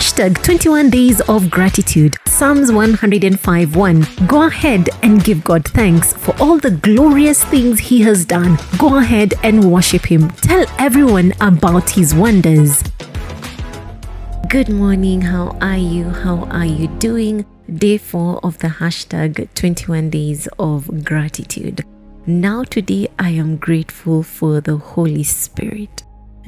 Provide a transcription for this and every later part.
Hashtag 21 Days of Gratitude. Psalms 105 1. Go ahead and give God thanks for all the glorious things He has done. Go ahead and worship Him. Tell everyone about His wonders. Good morning. How are you? How are you doing? Day 4 of the hashtag 21 Days of Gratitude. Now, today, I am grateful for the Holy Spirit.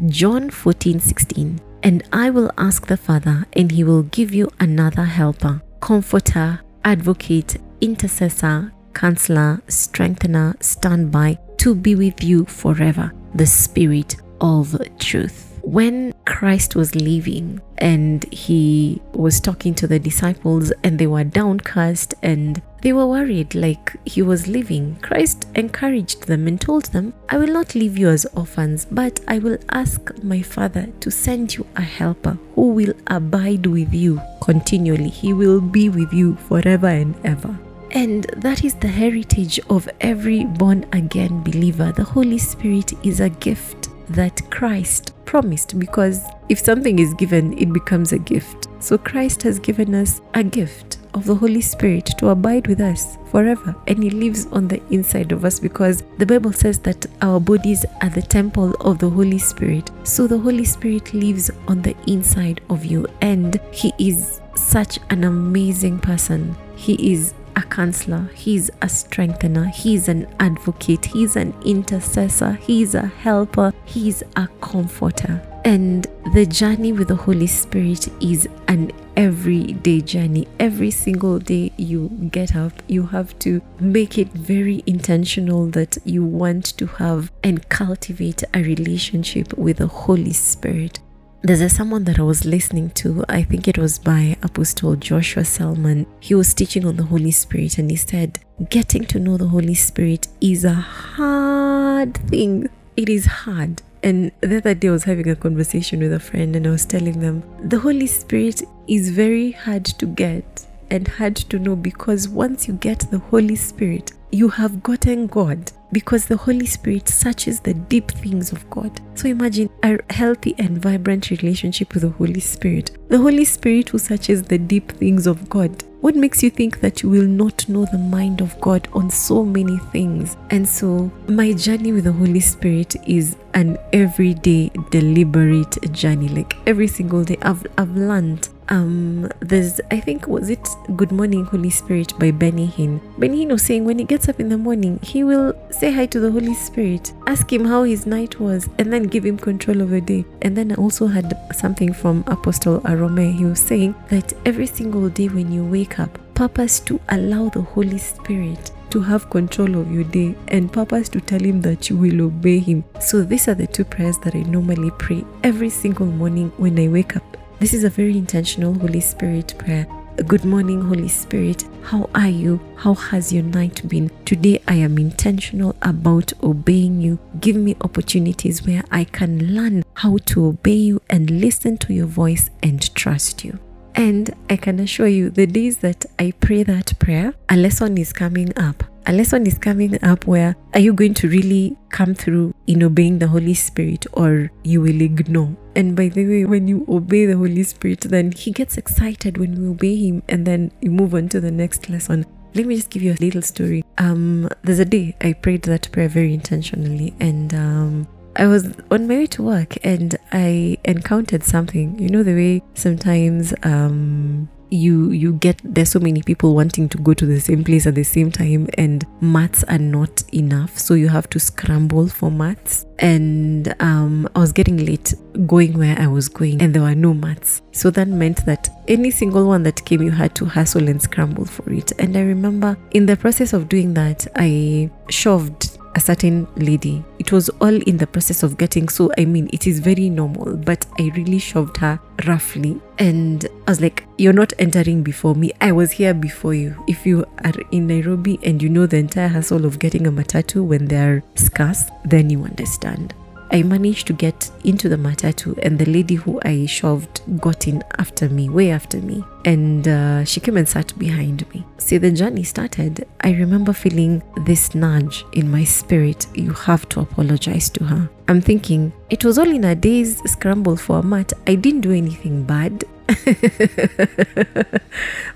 John 14 16. And I will ask the Father, and he will give you another helper, comforter, advocate, intercessor, counselor, strengthener, standby to be with you forever, the Spirit of truth when Christ was leaving and he was talking to the disciples and they were downcast and they were worried like he was leaving, Christ encouraged them and told them, I will not leave you as orphans, but I will ask my Father to send you a helper who will abide with you continually. He will be with you forever and ever. And that is the heritage of every born again believer. The Holy Spirit is a gift that Christ promised because if something is given, it becomes a gift. So Christ has given us a gift of the Holy Spirit to abide with us forever. And He lives on the inside of us because the Bible says that our bodies are the temple of the Holy Spirit. So the Holy Spirit lives on the inside of you, and He is such an amazing person. He is counselor, he's a strengthener, he's an advocate, he's an intercessor, he's a helper, he's a comforter. And the journey with the Holy Spirit is an everyday journey. Every single day you get up, you have to make it very intentional that you want to have and cultivate a relationship with the Holy Spirit. There's a sermon that I was listening to. I think it was by Apostle Joshua Selman. He was teaching on the Holy Spirit and he said, Getting to know the Holy Spirit is a hard thing. It is hard. And the other day I was having a conversation with a friend and I was telling them, The Holy Spirit is very hard to get and hard to know because once you get the Holy Spirit, you have gotten God because the Holy Spirit searches the deep things of God. So imagine a healthy and vibrant relationship with the Holy Spirit. The Holy Spirit who searches the deep things of God. What makes you think that you will not know the mind of God on so many things? And so, my journey with the Holy Spirit is an everyday, deliberate journey. Like every single day, I've, I've learned um there's i think was it good morning holy spirit by benny hinn benny hinn was saying when he gets up in the morning he will say hi to the holy spirit ask him how his night was and then give him control of the day and then i also had something from apostle arome he was saying that every single day when you wake up purpose to allow the holy spirit to have control of your day and purpose to tell him that you will obey him. So, these are the two prayers that I normally pray every single morning when I wake up. This is a very intentional Holy Spirit prayer. Good morning, Holy Spirit. How are you? How has your night been? Today I am intentional about obeying you. Give me opportunities where I can learn how to obey you and listen to your voice and trust you. And I can assure you, the days that I pray that prayer, a lesson is coming up. A lesson is coming up where are you going to really come through in obeying the Holy Spirit or you will ignore? And by the way, when you obey the Holy Spirit, then He gets excited when we obey Him and then you move on to the next lesson. Let me just give you a little story. Um, there's a day I prayed that prayer very intentionally, and um, I was on my way to work and I encountered something. You know the way sometimes um you you get there's so many people wanting to go to the same place at the same time and mats are not enough. So you have to scramble for mats and um, i was getting late going where i was going and there were no mats so that meant that any single one that came you had to hustle and scramble for it. And i remember in the process of doing that i shoved a certain lady. It was all in the process of getting, so I mean, it is very normal, but I really shoved her roughly. And I was like, You're not entering before me. I was here before you. If you are in Nairobi and you know the entire hassle of getting a matatu when they're scarce, then you understand. I managed to get into the matatu, and the lady who I shoved got in after me, way after me. And uh, she came and sat behind me. See, the journey started. I remember feeling this nudge in my spirit you have to apologize to her. I'm thinking, it was all in a day's scramble for a mat. I didn't do anything bad.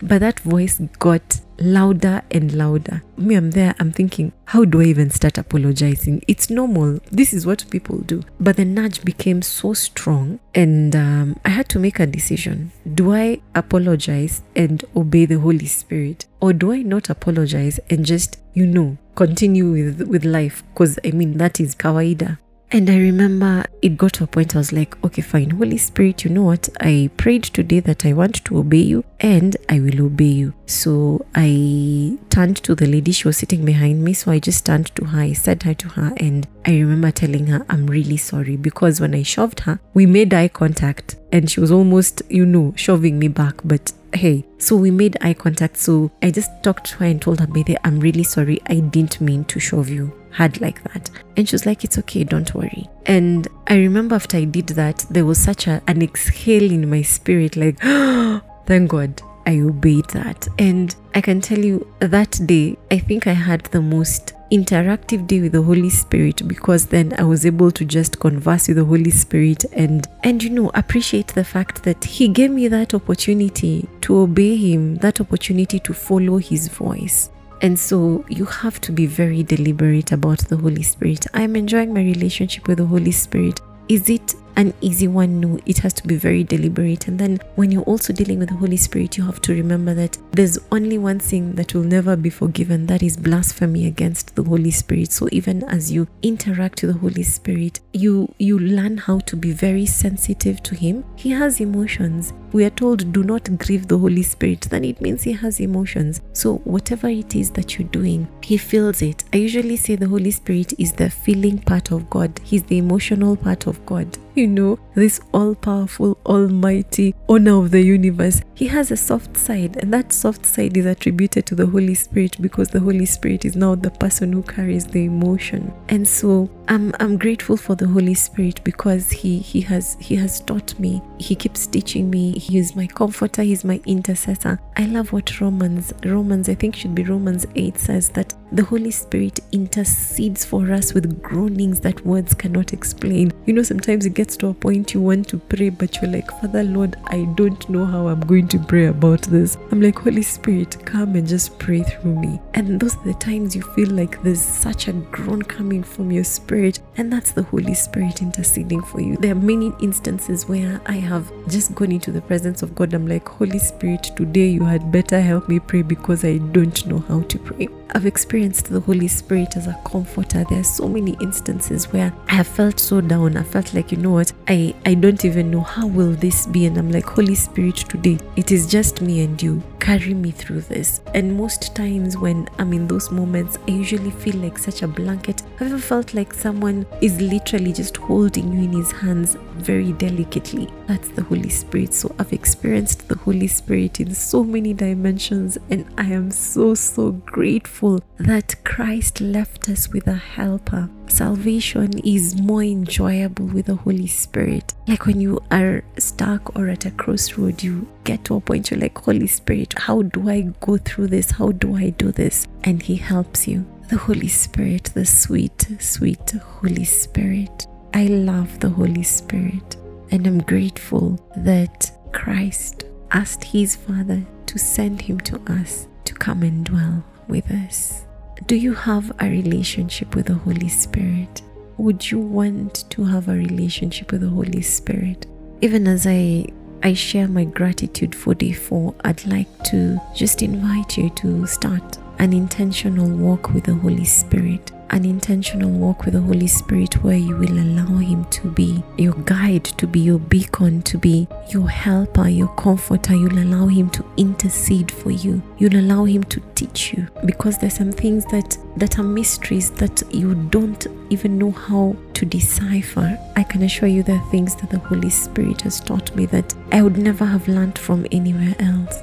but that voice got louder and louder. Me, I'm there, I'm thinking, how do I even start apologizing? It's normal. This is what people do. But the nudge became so strong, and um, I had to make a decision. Do I apologize and obey the Holy Spirit? Or do I not apologize and just, you know, continue with, with life? Because I mean, that is kawaida. And I remember it got to a point I was like, okay, fine, Holy Spirit, you know what? I prayed today that I want to obey you and I will obey you. So I turned to the lady, she was sitting behind me. So I just turned to her, I said hi to her, and I remember telling her, I'm really sorry because when I shoved her, we made eye contact and she was almost, you know, shoving me back. But hey, so we made eye contact. So I just talked to her and told her, Bethe, I'm really sorry. I didn't mean to shove you hard like that. And she was like, It's okay, don't worry. And I remember after I did that, there was such a, an exhale in my spirit, like, thank God I obeyed that. And I can tell you that day, I think I had the most interactive day with the holy spirit because then i was able to just converse with the holy spirit and and you know appreciate the fact that he gave me that opportunity to obey him that opportunity to follow his voice and so you have to be very deliberate about the Holy Spirit. I'm enjoying my relationship with the Holy Spirit. Is it an easy one? No, it has to be very deliberate. And then when you're also dealing with the Holy Spirit, you have to remember that there's only one thing that will never be forgiven that is blasphemy against the Holy Spirit. So even as you interact with the Holy Spirit, you you learn how to be very sensitive to him. He has emotions. We are told do not grieve the Holy Spirit, then it means he has emotions. So whatever it is that you're doing, he feels it. I usually say the Holy Spirit is the feeling part of God. He's the emotional part of God you know, this all powerful, almighty owner of the universe, he has a soft side, and that soft side is attributed to the Holy Spirit because the Holy Spirit is now the person who carries the emotion. And so I'm I'm grateful for the Holy Spirit because he he has he has taught me. He keeps teaching me. He is my comforter, he's my intercessor. I love what Romans Romans I think should be Romans 8 says that the Holy Spirit intercedes for us with groanings that words cannot explain. You know, sometimes it gets to a point you want to pray, but you're like, Father Lord, I don't know how I'm going to pray about this. I'm like, Holy Spirit, come and just pray through me. And those are the times you feel like there's such a groan coming from your spirit, and that's the Holy Spirit interceding for you. There are many instances where I have just gone into the presence of God. I'm like, Holy Spirit, today you had better help me pray because I don't know how to pray. I've experienced the Holy Spirit as a comforter. There are so many instances where I have felt so down. I felt like, you know what, I, I don't even know how will this be. And I'm like, Holy Spirit, today it is just me and you. Carry me through this. And most times when I'm in those moments, I usually feel like such a blanket. I've ever felt like someone is literally just holding you in his hands very delicately. That's the Holy Spirit. So I've experienced the Holy Spirit in so many dimensions, and I am so, so grateful that Christ left us with a helper. Salvation is more enjoyable with the Holy Spirit. Like when you are stuck or at a crossroad, you get to a point you're like, Holy Spirit, how do I go through this? How do I do this? And He helps you. The Holy Spirit, the sweet, sweet Holy Spirit. I love the Holy Spirit and I'm grateful that Christ asked His Father to send Him to us to come and dwell with us. Do you have a relationship with the Holy Spirit? Would you want to have a relationship with the Holy Spirit? Even as I I share my gratitude for day 4, I'd like to just invite you to start an intentional walk with the Holy Spirit an intentional walk with the Holy Spirit where you will allow Him to be your guide, to be your beacon, to be your helper, your comforter. You'll allow Him to intercede for you. You'll allow Him to teach you because there's some things that that are mysteries that you don't even know how to decipher. I can assure you there are things that the Holy Spirit has taught me that I would never have learned from anywhere else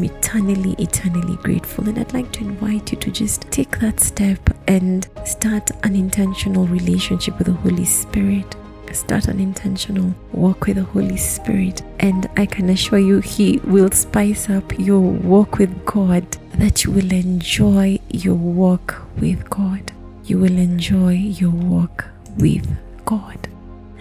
I'm eternally, eternally grateful. And I'd like to invite you to just take that step and start an intentional relationship with the Holy Spirit. Start an intentional walk with the Holy Spirit, and I can assure you, He will spice up your walk with God, that you will enjoy your walk with God. You will enjoy your walk with God.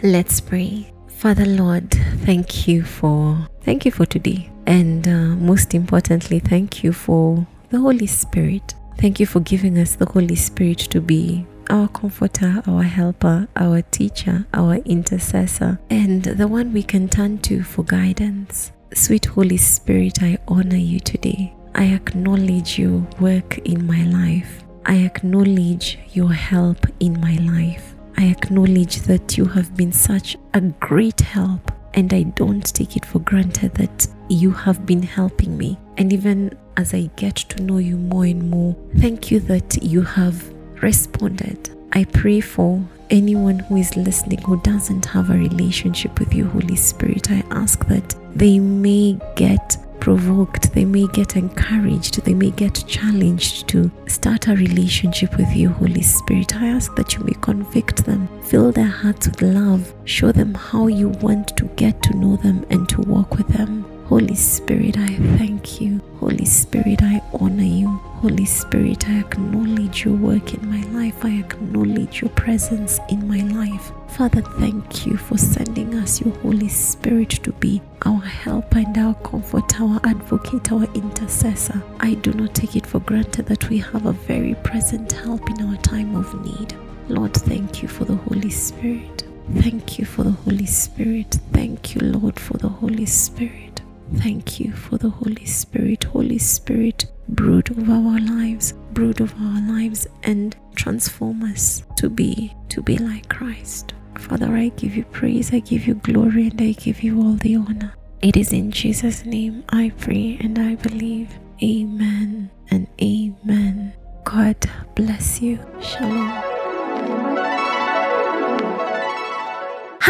Let's pray. Father Lord, thank you for thank you for today. And uh, most importantly, thank you for the Holy Spirit. Thank you for giving us the Holy Spirit to be our comforter, our helper, our teacher, our intercessor, and the one we can turn to for guidance. Sweet Holy Spirit, I honor you today. I acknowledge your work in my life. I acknowledge your help in my life. I acknowledge that you have been such a great help, and I don't take it for granted that you have been helping me. And even as I get to know you more and more, thank you that you have responded. I pray for anyone who is listening who doesn't have a relationship with you, Holy Spirit. I ask that they may get provoked, they may get encouraged, they may get challenged to start a relationship with you, Holy Spirit. I ask that you may convict them, fill their hearts with love, show them how you want to get to know them and to walk with them. Holy Spirit, I thank you. Holy Spirit, I honor you. Holy Spirit, I acknowledge your work in my life. I acknowledge your presence in my life. Father, thank you for sending us your Holy Spirit to be our help and our comfort, our advocate, our intercessor. I do not take it for granted that we have a very present help in our time of need. Lord, thank you for the Holy Spirit. Thank you for the Holy Spirit. Thank you, Lord, for the Holy Spirit. Thank you for the Holy Spirit. Holy Spirit, brood over our lives, brood over our lives, and transform us to be to be like Christ. Father, I give you praise, I give you glory, and I give you all the honor. It is in Jesus' name I pray and I believe. Amen and amen.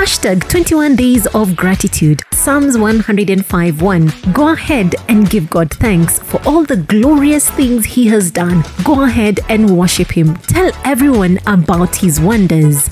Hashtag 21 Days of Gratitude. Psalms 105 1. Go ahead and give God thanks for all the glorious things He has done. Go ahead and worship Him. Tell everyone about His wonders.